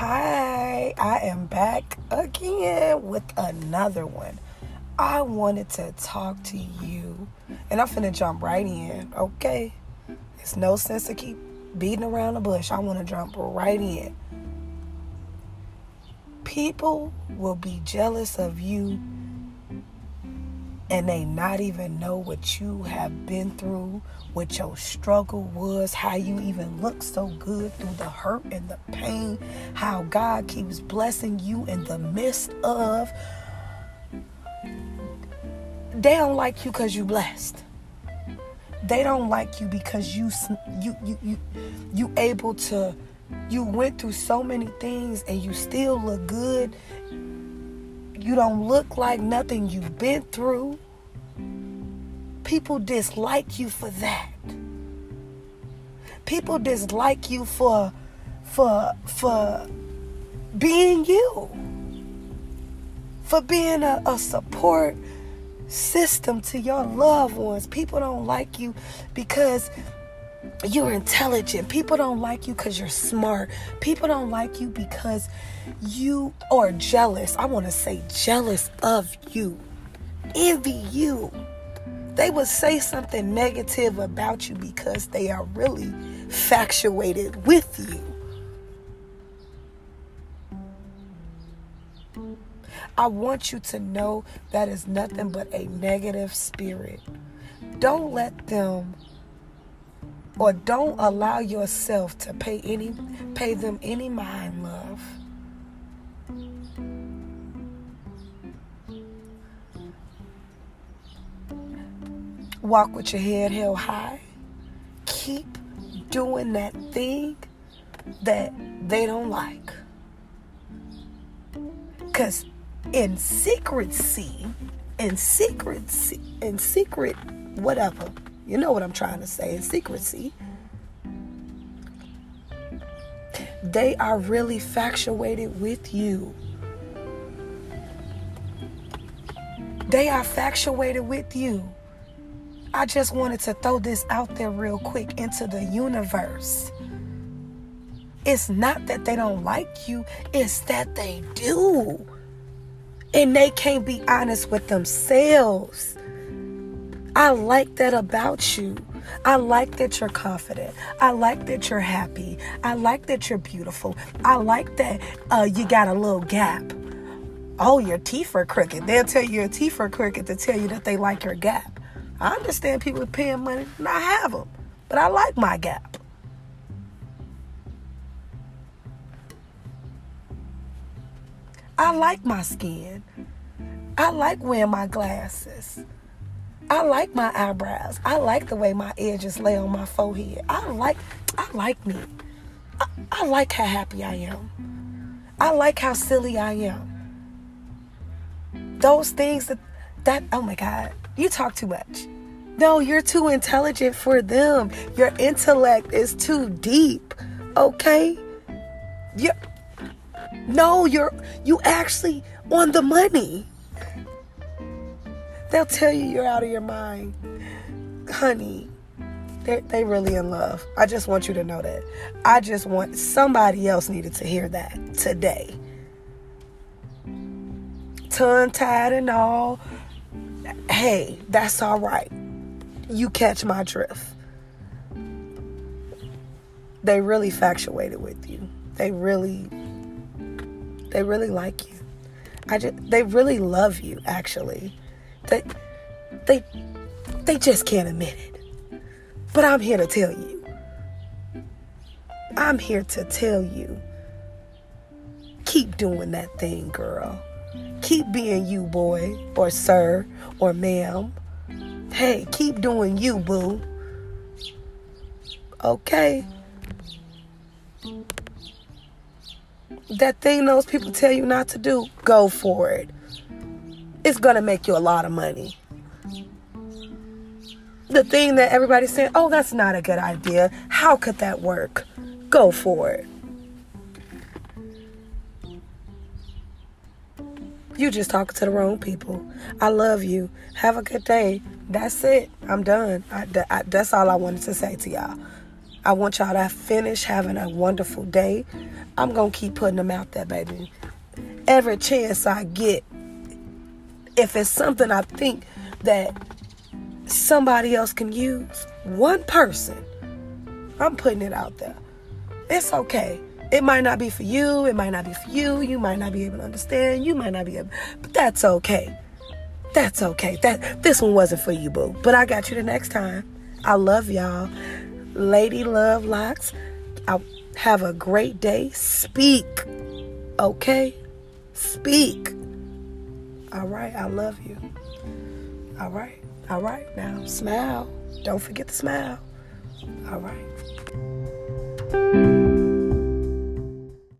Hi, I am back again with another one. I wanted to talk to you, and I'm finna jump right in, okay? It's no sense to keep beating around the bush. I wanna jump right in. People will be jealous of you and they not even know what you have been through, what your struggle was, how you even look so good through the hurt and the pain, how God keeps blessing you in the midst of. They don't like you because you blessed. They don't like you because you you you you you able to you went through so many things and you still look good. You don't look like nothing you've been through. People dislike you for that. People dislike you for for for being you. For being a, a support system to your loved ones. People don't like you because you're intelligent. People don't like you because you're smart. People don't like you because you are jealous. I want to say jealous of you, envy you. They would say something negative about you because they are really factuated with you. I want you to know that is nothing but a negative spirit. Don't let them or don't allow yourself to pay any pay them any mind love. Walk with your head held high. Keep doing that thing that they don't like. Cause in secrecy, in secrecy, in secret, whatever, you know what I'm trying to say in secrecy. They are really factuated with you. They are factuated with you. I just wanted to throw this out there real quick into the universe. It's not that they don't like you, it's that they do. And they can't be honest with themselves. I like that about you. I like that you're confident. I like that you're happy. I like that you're beautiful. I like that uh, you got a little gap. Oh, your teeth are crooked. They'll tell you your teeth are crooked to tell you that they like your gap. I understand people paying money and I have them, but I like my gap. I like my skin. I like wearing my glasses. I like my eyebrows. I like the way my edges lay on my forehead. I like I like me. I, I like how happy I am. I like how silly I am. Those things that that oh my god, you talk too much. No, you're too intelligent for them. Your intellect is too deep. Okay? You No, you're you actually on the money. They'll tell you you're out of your mind. Honey, they they really in love. I just want you to know that. I just want somebody else needed to hear that today. Tongue tied and all. Hey, that's all right. You catch my drift. They really factuated with you. They really they really like you. I just they really love you actually. They they they just can't admit it. But I'm here to tell you. I'm here to tell you. Keep doing that thing, girl. Keep being you, boy, or sir, or ma'am. Hey, keep doing you, boo. Okay? That thing those people tell you not to do, go for it it's to make you a lot of money. The thing that everybody's saying, oh, that's not a good idea. How could that work? Go for it. You just talking to the wrong people. I love you. Have a good day. That's it. I'm done. I, I, that's all I wanted to say to y'all. I want y'all to finish having a wonderful day. I'm going to keep putting them out there, baby. Every chance I get, if it's something I think that somebody else can use, one person, I'm putting it out there. It's okay. It might not be for you. It might not be for you. You might not be able to understand. You might not be able, but that's okay. That's okay. That this one wasn't for you, boo. But I got you the next time. I love y'all. Lady Love Locks. I have a great day. Speak. Okay? Speak. All right. I love you. All right. All right. Now smile. Don't forget to smile. All right.